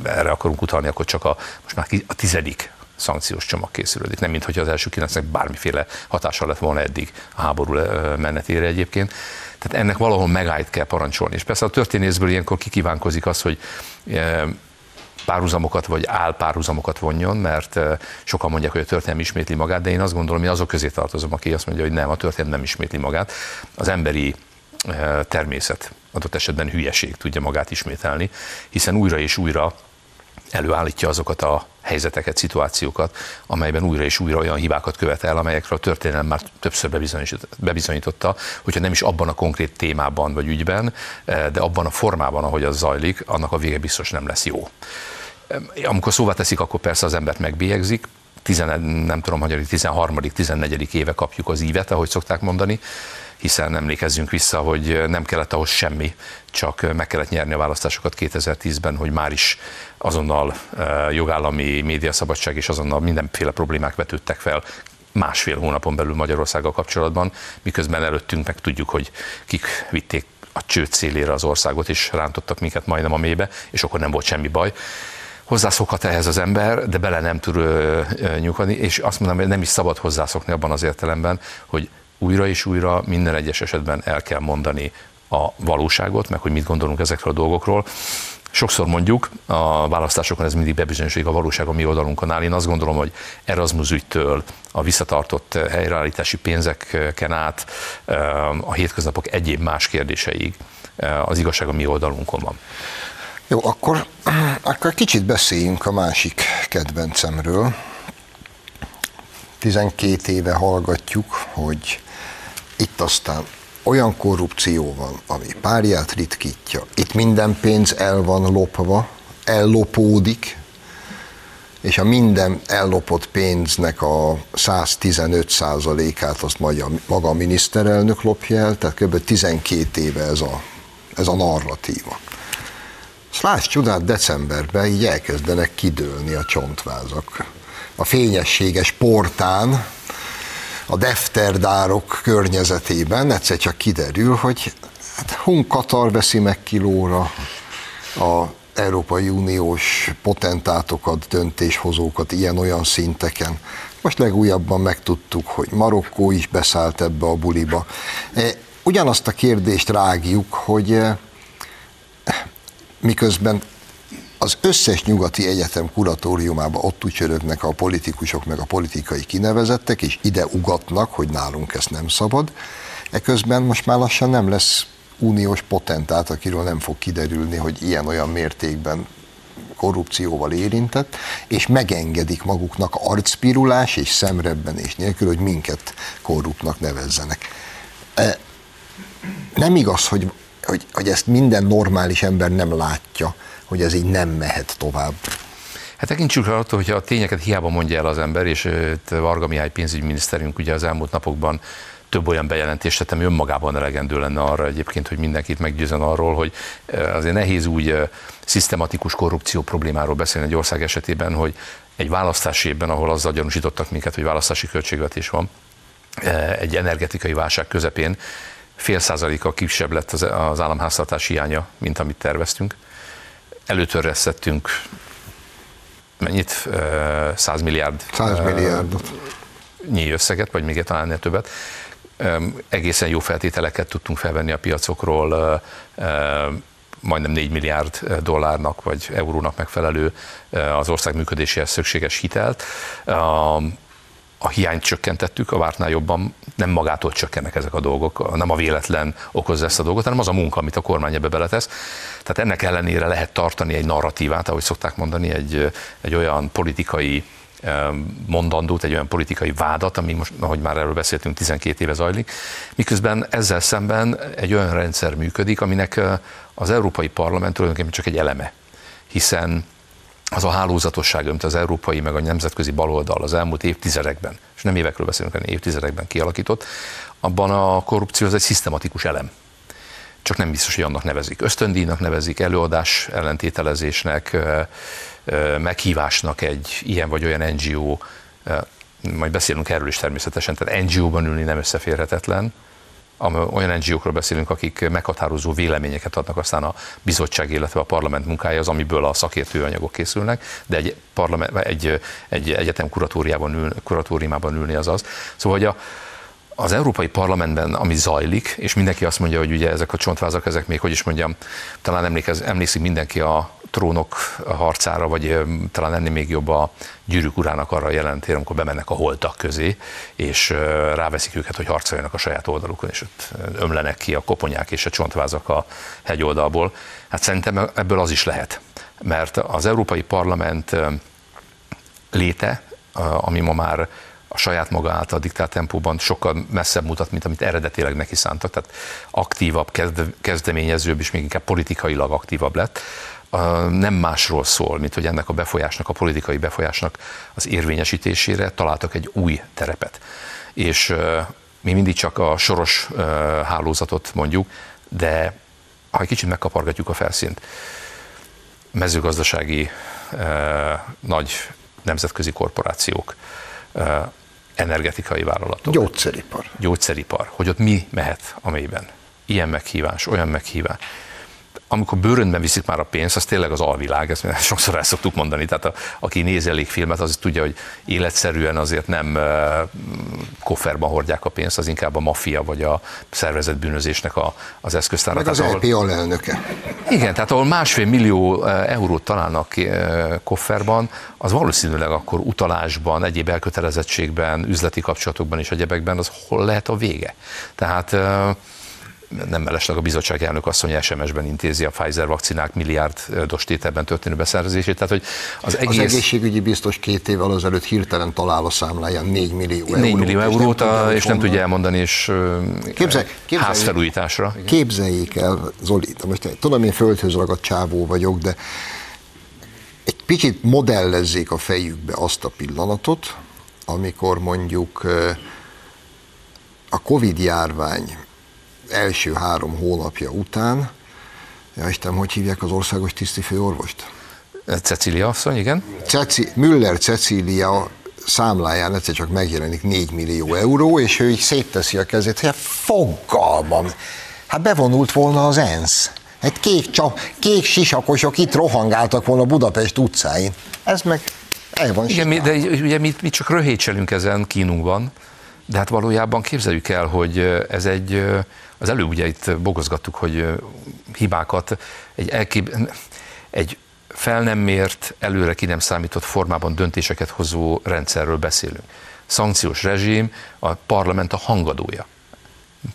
erre akarunk utalni, akkor csak a, most már a tizedik szankciós csomag készülődik. Nem, mintha az első kilencnek bármiféle hatása lett volna eddig a háború menetére egyébként. Tehát ennek valahol megállt kell parancsolni. És persze a történészből ilyenkor kikívánkozik az, hogy párhuzamokat vagy álpárhuzamokat vonjon, mert sokan mondják, hogy a történelem ismétli magát, de én azt gondolom, hogy azok közé tartozom, aki azt mondja, hogy nem, a történelem nem ismétli magát. Az emberi természet, adott esetben hülyeség tudja magát ismételni, hiszen újra és újra előállítja azokat a helyzeteket, szituációkat, amelyben újra és újra olyan hibákat követel, amelyekről a történelem már többször bebizonyította, hogyha nem is abban a konkrét témában vagy ügyben, de abban a formában, ahogy az zajlik, annak a vége biztos nem lesz jó. Amikor szóvá teszik, akkor persze az embert megbélyegzik, tizen, nem tudom, hogy 13. 14. éve kapjuk az ívet, ahogy szokták mondani, hiszen emlékezzünk vissza, hogy nem kellett ahhoz semmi, csak meg kellett nyerni a választásokat 2010-ben, hogy már is azonnal jogállami médiaszabadság és azonnal mindenféle problémák vetődtek fel másfél hónapon belül Magyarországgal kapcsolatban, miközben előttünk meg tudjuk, hogy kik vitték a csőd szélére az országot, és rántottak minket majdnem a mélybe, és akkor nem volt semmi baj. Hozzászokhat ehhez az ember, de bele nem tud nyugodni, és azt mondom, hogy nem is szabad hozzászokni abban az értelemben, hogy újra és újra minden egyes esetben el kell mondani a valóságot, meg hogy mit gondolunk ezekről a dolgokról. Sokszor mondjuk, a választásokon ez mindig bebizonyosodik a valóság a mi oldalunkon áll. Én azt gondolom, hogy Erasmus ügytől a visszatartott helyreállítási pénzeken át a hétköznapok egyéb más kérdéseig az igazság a mi oldalunkon van. Jó, akkor, akkor kicsit beszéljünk a másik kedvencemről. 12 éve hallgatjuk, hogy itt aztán olyan korrupció van, ami párját ritkítja. Itt minden pénz el van lopva, ellopódik, és a minden ellopott pénznek a 115%-át azt maga a miniszterelnök lopja el, tehát kb. 12 éve ez a, ez a narratíva. Szlász csodát, decemberben így elkezdenek kidőlni a csontvázak. A fényességes portán, a defterdárok környezetében egyszer csak kiderül, hogy hát Hun Katar veszi meg kilóra a Európai Uniós potentátokat, döntéshozókat ilyen-olyan szinteken. Most legújabban megtudtuk, hogy Marokkó is beszállt ebbe a buliba. E, ugyanazt a kérdést rágjuk, hogy e, miközben az összes nyugati egyetem kuratóriumában ott ücsörögnek a politikusok, meg a politikai kinevezettek, és ide ugatnak, hogy nálunk ezt nem szabad. Eközben most már lassan nem lesz uniós potentát, akiről nem fog kiderülni, hogy ilyen-olyan mértékben korrupcióval érintett, és megengedik maguknak arcpirulás és szemrebbenés nélkül, hogy minket korruptnak nevezzenek. E, nem igaz, hogy, hogy, hogy ezt minden normális ember nem látja, hogy ez így nem mehet tovább. Hát tekintsük rá attól, hogyha a tényeket hiába mondja el az ember, és Varga Mihály pénzügyminiszterünk ugye az elmúlt napokban több olyan bejelentést tett, ami önmagában elegendő lenne arra egyébként, hogy mindenkit meggyőzön arról, hogy azért nehéz úgy szisztematikus korrupció problémáról beszélni egy ország esetében, hogy egy választási évben, ahol azzal gyanúsítottak minket, hogy választási költségvetés van, egy energetikai válság közepén fél százaléka kisebb lett az, államháztartás hiánya, mint amit terveztünk előtörresztettünk mennyit? 100 milliárd. 100 milliárd. Nyi összeget, vagy még talán többet. Egészen jó feltételeket tudtunk felvenni a piacokról, majdnem 4 milliárd dollárnak vagy eurónak megfelelő az ország működéséhez szükséges hitelt a hiányt csökkentettük, a vártnál jobban nem magától csökkennek ezek a dolgok, nem a véletlen okozza ezt a dolgot, hanem az a munka, amit a kormány ebbe beletesz. Tehát ennek ellenére lehet tartani egy narratívát, ahogy szokták mondani, egy, egy olyan politikai mondandót, egy olyan politikai vádat, ami most, ahogy már erről beszéltünk, 12 éve zajlik, miközben ezzel szemben egy olyan rendszer működik, aminek az Európai Parlament tulajdonképpen csak egy eleme, hiszen az a hálózatosság, amit az európai meg a nemzetközi baloldal az elmúlt évtizedekben, és nem évekről beszélünk, hanem évtizedekben kialakított, abban a korrupció az egy szisztematikus elem. Csak nem biztos, hogy annak nevezik. Ösztöndíjnak nevezik, előadás ellentételezésnek, meghívásnak egy ilyen vagy olyan NGO, majd beszélünk erről is természetesen, tehát NGO-ban ülni nem összeférhetetlen, olyan NGO-król beszélünk, akik meghatározó véleményeket adnak aztán a bizottság, illetve a parlament munkája az, amiből a szakértő anyagok készülnek, de egy, parlament, egy, egy egyetem kuratóriában, ül, kuratóriumában ülni az az. Szóval, hogy a, az Európai Parlamentben, ami zajlik, és mindenki azt mondja, hogy ugye ezek a csontvázak, ezek még, hogy is mondjam, talán emlékez, emlékszik mindenki a trónok harcára, vagy talán ennél még jobb a gyűrűk urának arra jelentér, amikor bemennek a holtak közé, és ráveszik őket, hogy harcoljanak a saját oldalukon, és ott ömlenek ki a koponyák és a csontvázak a hegyoldalból. Hát szerintem ebből az is lehet, mert az Európai Parlament léte, ami ma már a saját maga által diktált tempóban sokkal messzebb mutat, mint amit eredetileg neki szántak, tehát aktívabb, kezdeményezőbb és még inkább politikailag aktívabb lett, nem másról szól, mint hogy ennek a befolyásnak, a politikai befolyásnak az érvényesítésére találtak egy új terepet. És mi mindig csak a soros hálózatot mondjuk, de ha egy kicsit megkapargatjuk a felszínt, mezőgazdasági nagy nemzetközi korporációk, energetikai vállalatok. Gyógyszeripar. Gyógyszeripar, hogy ott mi mehet a mélyben. Ilyen meghívás, olyan meghívás amikor bőrönben viszik már a pénzt, az tényleg az alvilág, ezt sokszor el szoktuk mondani, tehát a, aki nézi elég filmet, az tudja, hogy életszerűen azért nem uh, kofferban hordják a pénzt, az inkább a maffia vagy a szervezett bűnözésnek a, az eszköztára. Meg az LP alelnöke. Igen, tehát ahol másfél millió eurót találnak kofferban, az valószínűleg akkor utalásban, egyéb elkötelezettségben, üzleti kapcsolatokban és egyebekben, az hol lehet a vége. Tehát nem mellesleg a bizottság elnök asszony SMS-ben intézi a Pfizer vakcinák milliárdos tételben történő beszerzését. Tehát, hogy az, egész... az egészségügyi biztos két évvel azelőtt hirtelen talál a számláján 4 millió eurót. 4 millió eurót, és nem, tudja, és nem tudja elmondani, és Képzel, házfelújításra. Képzeljék el, Zoli, most tudom, én földhöz ragadt csávó vagyok, de egy picit modellezzék a fejükbe azt a pillanatot, amikor mondjuk a Covid járvány első három hónapja után, ja Isten, hogy hívják az országos tisztifőorvost? Cecília asszony, igen. Ceci, Müller Cecília számláján egyszer csak megjelenik 4 millió euró, és ő így szétteszi a kezét, hogy fogalmam, hát bevonult volna az ENSZ. Egy kék, csap, kék sisakosok itt rohangáltak volna Budapest utcáin. Ez meg el van Igen, mi, de ugye mi, mi csak röhétselünk ezen kínunkban, de hát valójában képzeljük el, hogy ez egy az előbb ugye itt bogozgattuk, hogy hibákat egy, elkép, egy fel nem mért, előre ki nem számított formában döntéseket hozó rendszerről beszélünk. Szankciós rezsim, a parlament a hangadója.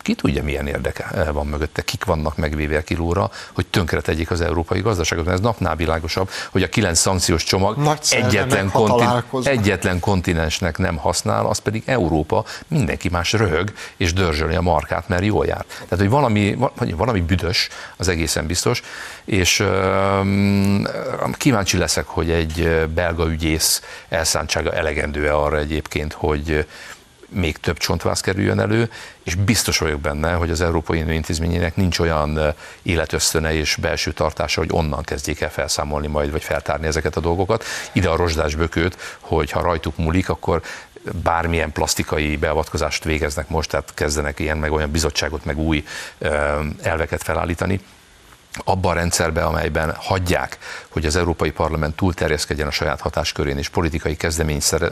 Ki tudja, milyen érdeke van mögötte, kik vannak megvéve kilóra, hogy tönkre tegyék az európai gazdaságot. Mert ez napnál világosabb, hogy a kilenc szankciós csomag egyetlen, kontin- egyetlen kontinensnek nem használ, az pedig Európa, mindenki más röhög és dörzsöli a markát, mert jól jár. Tehát, hogy valami, valami büdös, az egészen biztos, és um, kíváncsi leszek, hogy egy belga ügyész elszántsága elegendő-e arra egyébként, hogy még több csontváz kerüljön elő, és biztos vagyok benne, hogy az Európai Unió intézményének nincs olyan életösztöne és belső tartása, hogy onnan kezdjék el felszámolni majd, vagy feltárni ezeket a dolgokat. Ide a rozsdás bökőt, hogy ha rajtuk múlik, akkor bármilyen plastikai beavatkozást végeznek most, tehát kezdenek ilyen meg olyan bizottságot, meg új elveket felállítani, abban a rendszerbe, amelyben hagyják, hogy az Európai Parlament túlterjeszkedjen a saját hatáskörén és politikai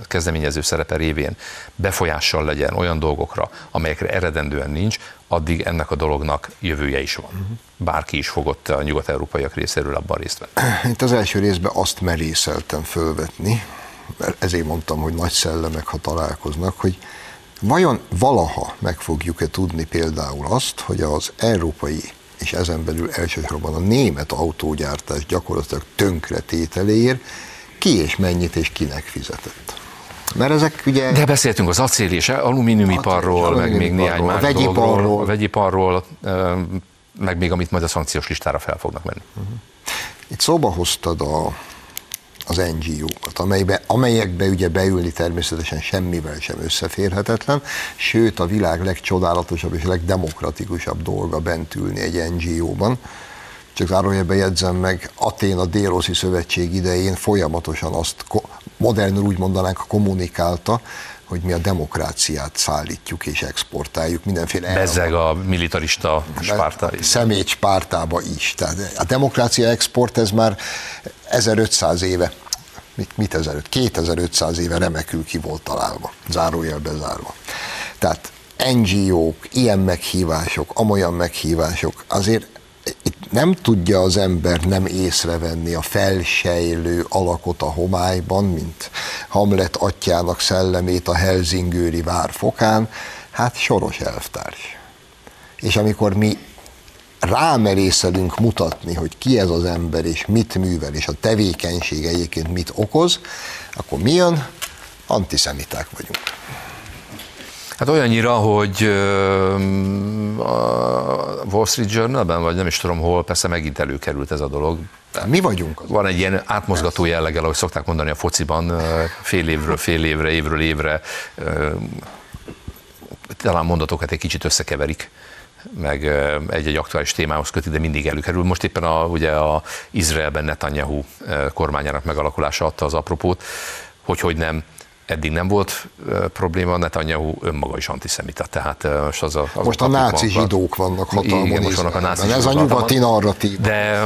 kezdeményező szerepe révén befolyással legyen olyan dolgokra, amelyekre eredendően nincs, addig ennek a dolognak jövője is van. Bárki is fogott a nyugat-európaiak részéről abban részt venni. Itt az első részben azt merészeltem fölvetni, mert ezért mondtam, hogy nagy szellemek, ha találkoznak, hogy vajon valaha meg fogjuk-e tudni például azt, hogy az európai és ezen belül elsősorban a német autógyártás gyakorlatilag tönkretételéért ki és mennyit és kinek fizetett. Mert ezek ugye... De beszéltünk az acél és alumíniumiparról, meg még néhány más a vegyiparról. A vegyiparról, meg még amit majd a szankciós listára fel fognak menni. Uh-huh. Itt szóba hoztad a az NGO-kat, amelybe, amelyekbe ugye beülni természetesen semmivel sem összeférhetetlen, sőt a világ legcsodálatosabb és legdemokratikusabb dolga bent ülni egy NGO-ban. Csak zárójelben jegyzem meg, Atén a Délroszi Szövetség idején folyamatosan azt modernül úgy mondanánk kommunikálta, hogy mi a demokráciát szállítjuk és exportáljuk mindenféle. Bezzeg a militarista spárta. Szemét spártába is. Tehát a demokrácia export ez már 1500 éve, mit, mit 1500, 2500 éve remekül ki volt találva, zárójelbe zárva. Tehát NGO-k, ilyen meghívások, amolyan meghívások, azért itt nem tudja az ember nem észrevenni a felsejlő alakot a homályban, mint Hamlet atyának szellemét a Helsingőri vár fokán, hát soros elvtárs. És amikor mi rámerészelünk mutatni, hogy ki ez az ember, és mit művel, és a tevékenység egyébként mit okoz, akkor mi jön? Antiszemiták vagyunk. Hát olyannyira, hogy a Wall Street Journalben, vagy nem is tudom hol, persze megint előkerült ez a dolog. Mi vagyunk az Van egy ilyen átmozgató jelleggel, ahogy szokták mondani a fociban, fél évről fél évre, évről évre, talán mondatokat egy kicsit összekeverik meg egy-egy aktuális témához köti, de mindig előkerül. Most éppen a, ugye a Izraelben Netanyahu kormányának megalakulása adta az apropót, hogy hogy nem eddig nem volt probléma, Netanyahu önmaga is antiszemita, tehát most az a... Az most a, a náci zsidók vannak hatalmon. Igen, most vannak a náci Ez a nyugati narratív. De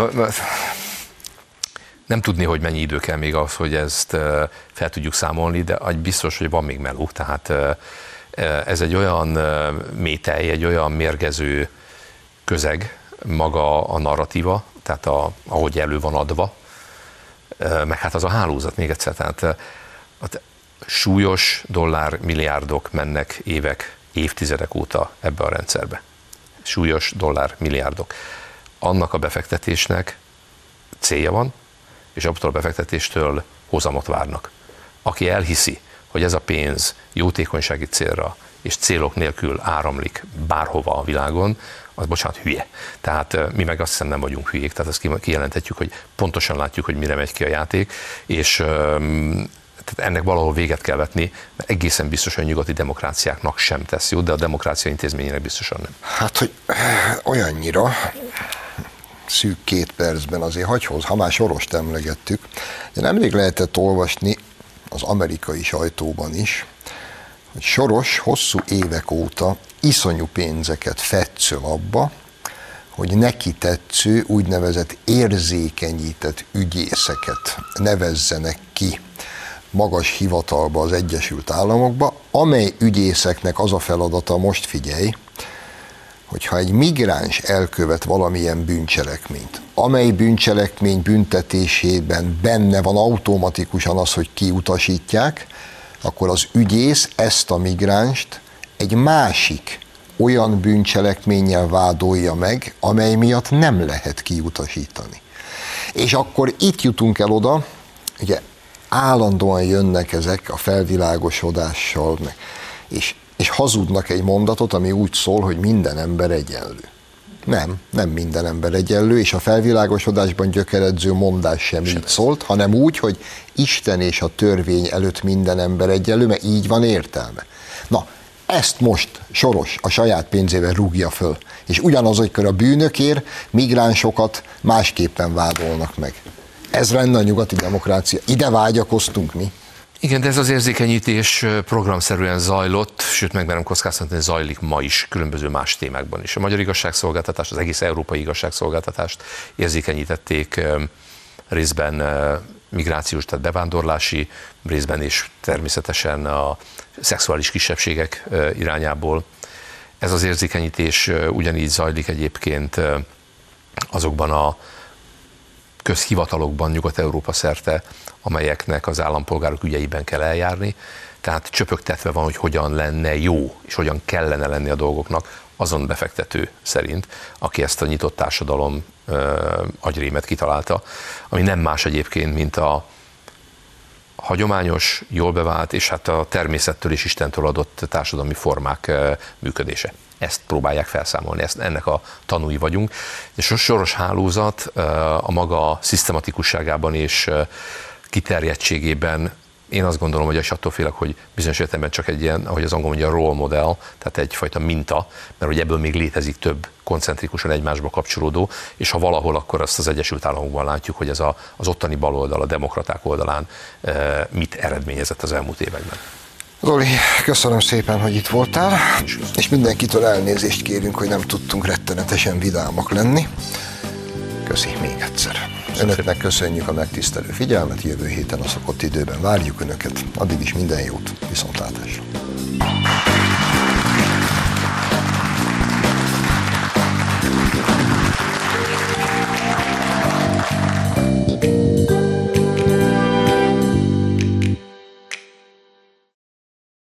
nem tudni, hogy mennyi idő kell még az, hogy ezt fel tudjuk számolni, de biztos, hogy van még meló, tehát ez egy olyan métej, egy olyan mérgező közeg, maga a narratíva, tehát a, ahogy elő van adva, meg hát az a hálózat még egyszer, tehát hát súlyos dollár milliárdok mennek évek, évtizedek óta ebbe a rendszerbe. Súlyos dollár milliárdok. Annak a befektetésnek célja van, és abtól a befektetéstől hozamot várnak. Aki elhiszi, hogy ez a pénz jótékonysági célra és célok nélkül áramlik bárhova a világon, az bocsánat, hülye. Tehát mi meg azt hiszem nem vagyunk hülyék, tehát azt kijelenthetjük, hogy pontosan látjuk, hogy mire megy ki a játék, és tehát ennek valahol véget kell vetni, mert egészen biztos, hogy a nyugati demokráciáknak sem tesz jót, de a demokrácia intézményének biztosan nem. Hát, hogy olyannyira szűk két percben azért hagyhoz, ha már sorost emlegettük, de nemrég lehetett olvasni az amerikai sajtóban is, hogy Soros hosszú évek óta iszonyú pénzeket fetszöl abba, hogy neki tetsző úgynevezett érzékenyített ügyészeket nevezzenek ki magas hivatalba az Egyesült Államokba, amely ügyészeknek az a feladata, most figyelj, hogyha egy migráns elkövet valamilyen bűncselekményt, amely bűncselekmény büntetésében benne van automatikusan az, hogy kiutasítják, akkor az ügyész ezt a migránst egy másik olyan bűncselekménnyel vádolja meg, amely miatt nem lehet kiutasítani. És akkor itt jutunk el oda, ugye állandóan jönnek ezek a felvilágosodással, és, és hazudnak egy mondatot, ami úgy szól, hogy minden ember egyenlő. Nem, nem minden ember egyenlő, és a felvilágosodásban gyökeredző mondás sem, sem így szólt, hanem úgy, hogy Isten és a törvény előtt minden ember egyenlő, mert így van értelme. Na, ezt most Soros a saját pénzével rúgja föl, és ugyanazokra a bűnökért migránsokat másképpen vádolnak meg. Ez lenne a nyugati demokrácia. Ide vágyakoztunk mi. Igen, de ez az érzékenyítés programszerűen zajlott, sőt megmerem kockáztatni, zajlik ma is különböző más témákban is. A magyar igazságszolgáltatást, az egész európai igazságszolgáltatást érzékenyítették részben migrációs, tehát bevándorlási, részben és természetesen a szexuális kisebbségek irányából. Ez az érzékenyítés ugyanígy zajlik egyébként azokban a közhivatalokban Nyugat-Európa szerte, amelyeknek az állampolgárok ügyeiben kell eljárni. Tehát csöpögtetve van, hogy hogyan lenne jó, és hogyan kellene lenni a dolgoknak azon befektető szerint, aki ezt a nyitott társadalom ö, agyrémet kitalálta, ami nem más egyébként, mint a hagyományos, jól bevált, és hát a természettől és Istentől adott társadalmi formák működése ezt próbálják felszámolni, ezt, ennek a tanúi vagyunk. És a soros hálózat a maga szisztematikusságában és kiterjedtségében én azt gondolom, hogy a attól félek, hogy bizonyos értelemben csak egy ilyen, ahogy az angol mondja, role model, tehát egyfajta minta, mert hogy ebből még létezik több koncentrikusan egymásba kapcsolódó, és ha valahol, akkor azt az Egyesült Államokban látjuk, hogy ez a, az ottani baloldal, a demokraták oldalán mit eredményezett az elmúlt években. Zoli, köszönöm szépen, hogy itt voltál, és mindenkitől elnézést kérünk, hogy nem tudtunk rettenetesen vidámak lenni. Köszi még egyszer. Önöknek köszönjük a megtisztelő figyelmet, jövő héten a szokott időben várjuk Önöket. Addig is minden jót, viszontlátásra!